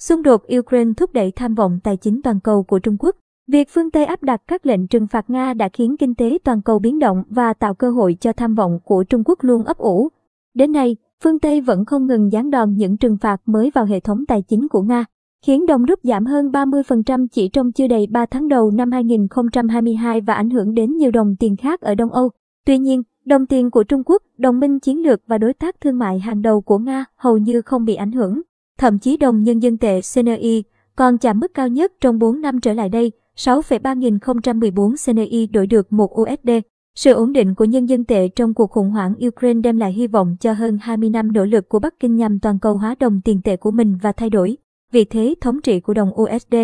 Xung đột Ukraine thúc đẩy tham vọng tài chính toàn cầu của Trung Quốc. Việc phương Tây áp đặt các lệnh trừng phạt Nga đã khiến kinh tế toàn cầu biến động và tạo cơ hội cho tham vọng của Trung Quốc luôn ấp ủ. Đến nay, phương Tây vẫn không ngừng giáng đòn những trừng phạt mới vào hệ thống tài chính của Nga, khiến đồng rút giảm hơn 30% chỉ trong chưa đầy 3 tháng đầu năm 2022 và ảnh hưởng đến nhiều đồng tiền khác ở Đông Âu. Tuy nhiên, đồng tiền của Trung Quốc, đồng minh chiến lược và đối tác thương mại hàng đầu của Nga hầu như không bị ảnh hưởng. Thậm chí đồng nhân dân tệ CNY còn chạm mức cao nhất trong 4 năm trở lại đây, 6,3014 CNY đổi được 1 USD. Sự ổn định của nhân dân tệ trong cuộc khủng hoảng Ukraine đem lại hy vọng cho hơn 20 năm nỗ lực của Bắc Kinh nhằm toàn cầu hóa đồng tiền tệ của mình và thay đổi vị thế thống trị của đồng USD,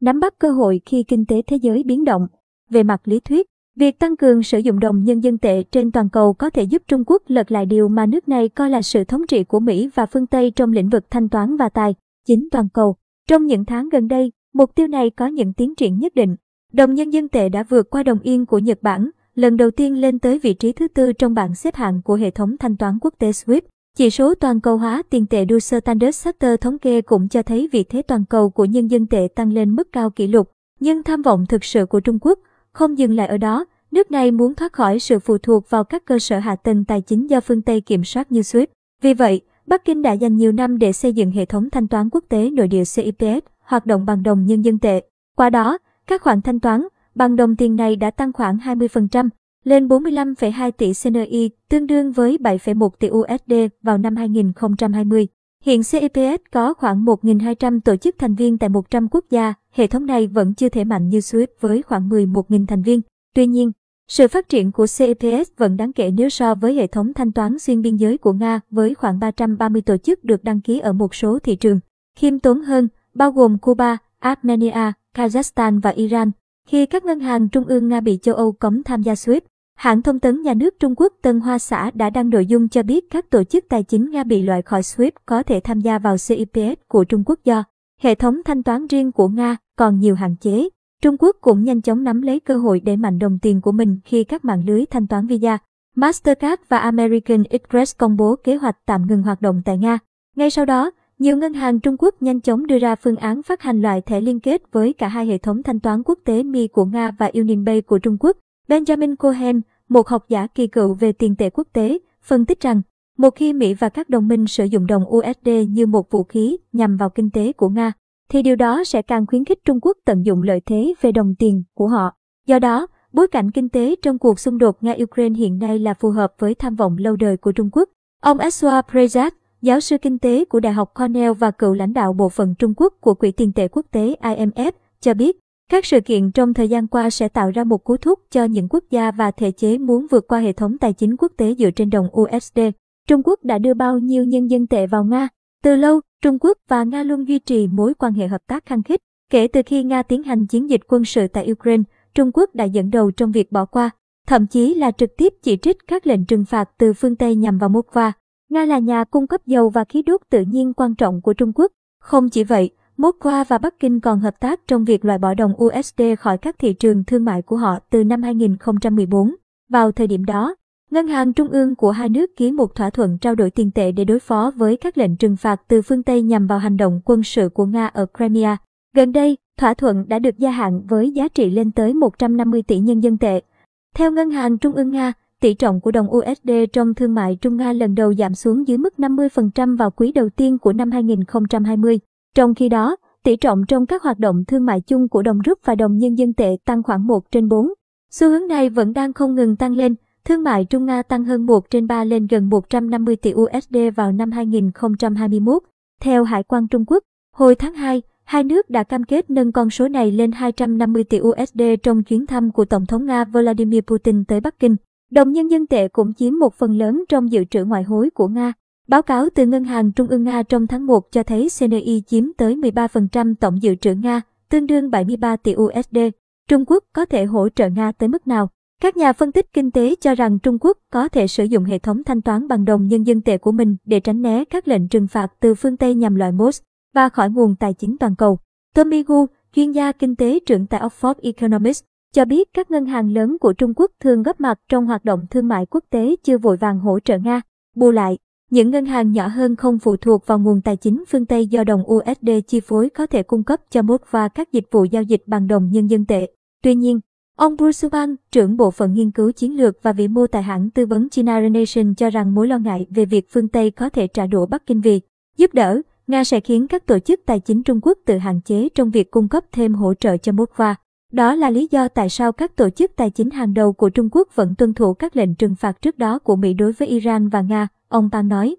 nắm bắt cơ hội khi kinh tế thế giới biến động. Về mặt lý thuyết, việc tăng cường sử dụng đồng nhân dân tệ trên toàn cầu có thể giúp Trung Quốc lật lại điều mà nước này coi là sự thống trị của Mỹ và phương Tây trong lĩnh vực thanh toán và tài chính toàn cầu. Trong những tháng gần đây, mục tiêu này có những tiến triển nhất định. Đồng nhân dân tệ đã vượt qua đồng yên của Nhật Bản, lần đầu tiên lên tới vị trí thứ tư trong bảng xếp hạng của hệ thống thanh toán quốc tế SWIFT. Chỉ số toàn cầu hóa tiền tệ đua Standard Chartered thống kê cũng cho thấy vị thế toàn cầu của nhân dân tệ tăng lên mức cao kỷ lục. Nhưng tham vọng thực sự của Trung Quốc không dừng lại ở đó, nước này muốn thoát khỏi sự phụ thuộc vào các cơ sở hạ tầng tài chính do phương Tây kiểm soát như SWIFT. Vì vậy, Bắc Kinh đã dành nhiều năm để xây dựng hệ thống thanh toán quốc tế nội địa CIPS, hoạt động bằng đồng nhân dân tệ. Qua đó, các khoản thanh toán bằng đồng tiền này đã tăng khoảng 20%, lên 45,2 tỷ CNY, tương đương với 7,1 tỷ USD vào năm 2020. Hiện CIPS có khoảng 1.200 tổ chức thành viên tại 100 quốc gia, hệ thống này vẫn chưa thể mạnh như SWIFT với khoảng 11.000 thành viên. Tuy nhiên, sự phát triển của CIPS vẫn đáng kể nếu so với hệ thống thanh toán xuyên biên giới của Nga với khoảng 330 tổ chức được đăng ký ở một số thị trường. Khiêm tốn hơn, bao gồm Cuba, Armenia, Kazakhstan và Iran. Khi các ngân hàng trung ương Nga bị châu Âu cấm tham gia SWIFT, hãng thông tấn nhà nước Trung Quốc Tân Hoa Xã đã đăng nội dung cho biết các tổ chức tài chính Nga bị loại khỏi SWIFT có thể tham gia vào CIPS của Trung Quốc do hệ thống thanh toán riêng của Nga còn nhiều hạn chế. Trung Quốc cũng nhanh chóng nắm lấy cơ hội để mạnh đồng tiền của mình khi các mạng lưới thanh toán Visa, Mastercard và American Express công bố kế hoạch tạm ngừng hoạt động tại Nga. Ngay sau đó, nhiều ngân hàng Trung Quốc nhanh chóng đưa ra phương án phát hành loại thẻ liên kết với cả hai hệ thống thanh toán quốc tế Mi của Nga và UnionPay của Trung Quốc. Benjamin Cohen, một học giả kỳ cựu về tiền tệ quốc tế, phân tích rằng, một khi Mỹ và các đồng minh sử dụng đồng USD như một vũ khí nhằm vào kinh tế của Nga, thì điều đó sẽ càng khuyến khích Trung Quốc tận dụng lợi thế về đồng tiền của họ. Do đó, bối cảnh kinh tế trong cuộc xung đột Nga-Ukraine hiện nay là phù hợp với tham vọng lâu đời của Trung Quốc. Ông Eswa Prezat, giáo sư kinh tế của Đại học Cornell và cựu lãnh đạo bộ phận Trung Quốc của Quỹ tiền tệ quốc tế IMF, cho biết, các sự kiện trong thời gian qua sẽ tạo ra một cú thúc cho những quốc gia và thể chế muốn vượt qua hệ thống tài chính quốc tế dựa trên đồng USD. Trung Quốc đã đưa bao nhiêu nhân dân tệ vào Nga? Từ lâu, Trung Quốc và Nga luôn duy trì mối quan hệ hợp tác khăng khít. Kể từ khi Nga tiến hành chiến dịch quân sự tại Ukraine, Trung Quốc đã dẫn đầu trong việc bỏ qua, thậm chí là trực tiếp chỉ trích các lệnh trừng phạt từ phương Tây nhằm vào Moscow. Nga là nhà cung cấp dầu và khí đốt tự nhiên quan trọng của Trung Quốc. Không chỉ vậy, Moscow và Bắc Kinh còn hợp tác trong việc loại bỏ đồng USD khỏi các thị trường thương mại của họ từ năm 2014. Vào thời điểm đó, Ngân hàng Trung ương của hai nước ký một thỏa thuận trao đổi tiền tệ để đối phó với các lệnh trừng phạt từ phương Tây nhằm vào hành động quân sự của Nga ở Crimea. Gần đây, thỏa thuận đã được gia hạn với giá trị lên tới 150 tỷ nhân dân tệ. Theo Ngân hàng Trung ương Nga, tỷ trọng của đồng USD trong thương mại Trung Nga lần đầu giảm xuống dưới mức 50% vào quý đầu tiên của năm 2020. Trong khi đó, tỷ trọng trong các hoạt động thương mại chung của đồng rúp và đồng nhân dân tệ tăng khoảng 1 trên 4. Xu hướng này vẫn đang không ngừng tăng lên. Thương mại Trung Nga tăng hơn 1 trên 3 lên gần 150 tỷ USD vào năm 2021. Theo Hải quan Trung Quốc, hồi tháng 2, hai nước đã cam kết nâng con số này lên 250 tỷ USD trong chuyến thăm của Tổng thống Nga Vladimir Putin tới Bắc Kinh. Đồng nhân dân tệ cũng chiếm một phần lớn trong dự trữ ngoại hối của Nga. Báo cáo từ Ngân hàng Trung ương Nga trong tháng 1 cho thấy CNI chiếm tới 13% tổng dự trữ Nga, tương đương 73 tỷ USD. Trung Quốc có thể hỗ trợ Nga tới mức nào? Các nhà phân tích kinh tế cho rằng Trung Quốc có thể sử dụng hệ thống thanh toán bằng đồng nhân dân tệ của mình để tránh né các lệnh trừng phạt từ phương Tây nhằm loại MOS và khỏi nguồn tài chính toàn cầu. Tommy Gu, chuyên gia kinh tế trưởng tại Oxford Economics, cho biết các ngân hàng lớn của Trung Quốc thường góp mặt trong hoạt động thương mại quốc tế chưa vội vàng hỗ trợ Nga. Bù lại, Những ngân hàng nhỏ hơn không phụ thuộc vào nguồn tài chính phương Tây do đồng USD chi phối có thể cung cấp cho Moskva các dịch vụ giao dịch bằng đồng nhân dân tệ. Tuy nhiên, ông Bruce Ban, trưởng bộ phận nghiên cứu chiến lược và vĩ mô tại hãng tư vấn China Renation cho rằng mối lo ngại về việc phương Tây có thể trả đũa Bắc Kinh vì giúp đỡ, Nga sẽ khiến các tổ chức tài chính Trung Quốc tự hạn chế trong việc cung cấp thêm hỗ trợ cho Moskva. Đó là lý do tại sao các tổ chức tài chính hàng đầu của Trung Quốc vẫn tuân thủ các lệnh trừng phạt trước đó của Mỹ đối với Iran và Nga, ông Pan nói.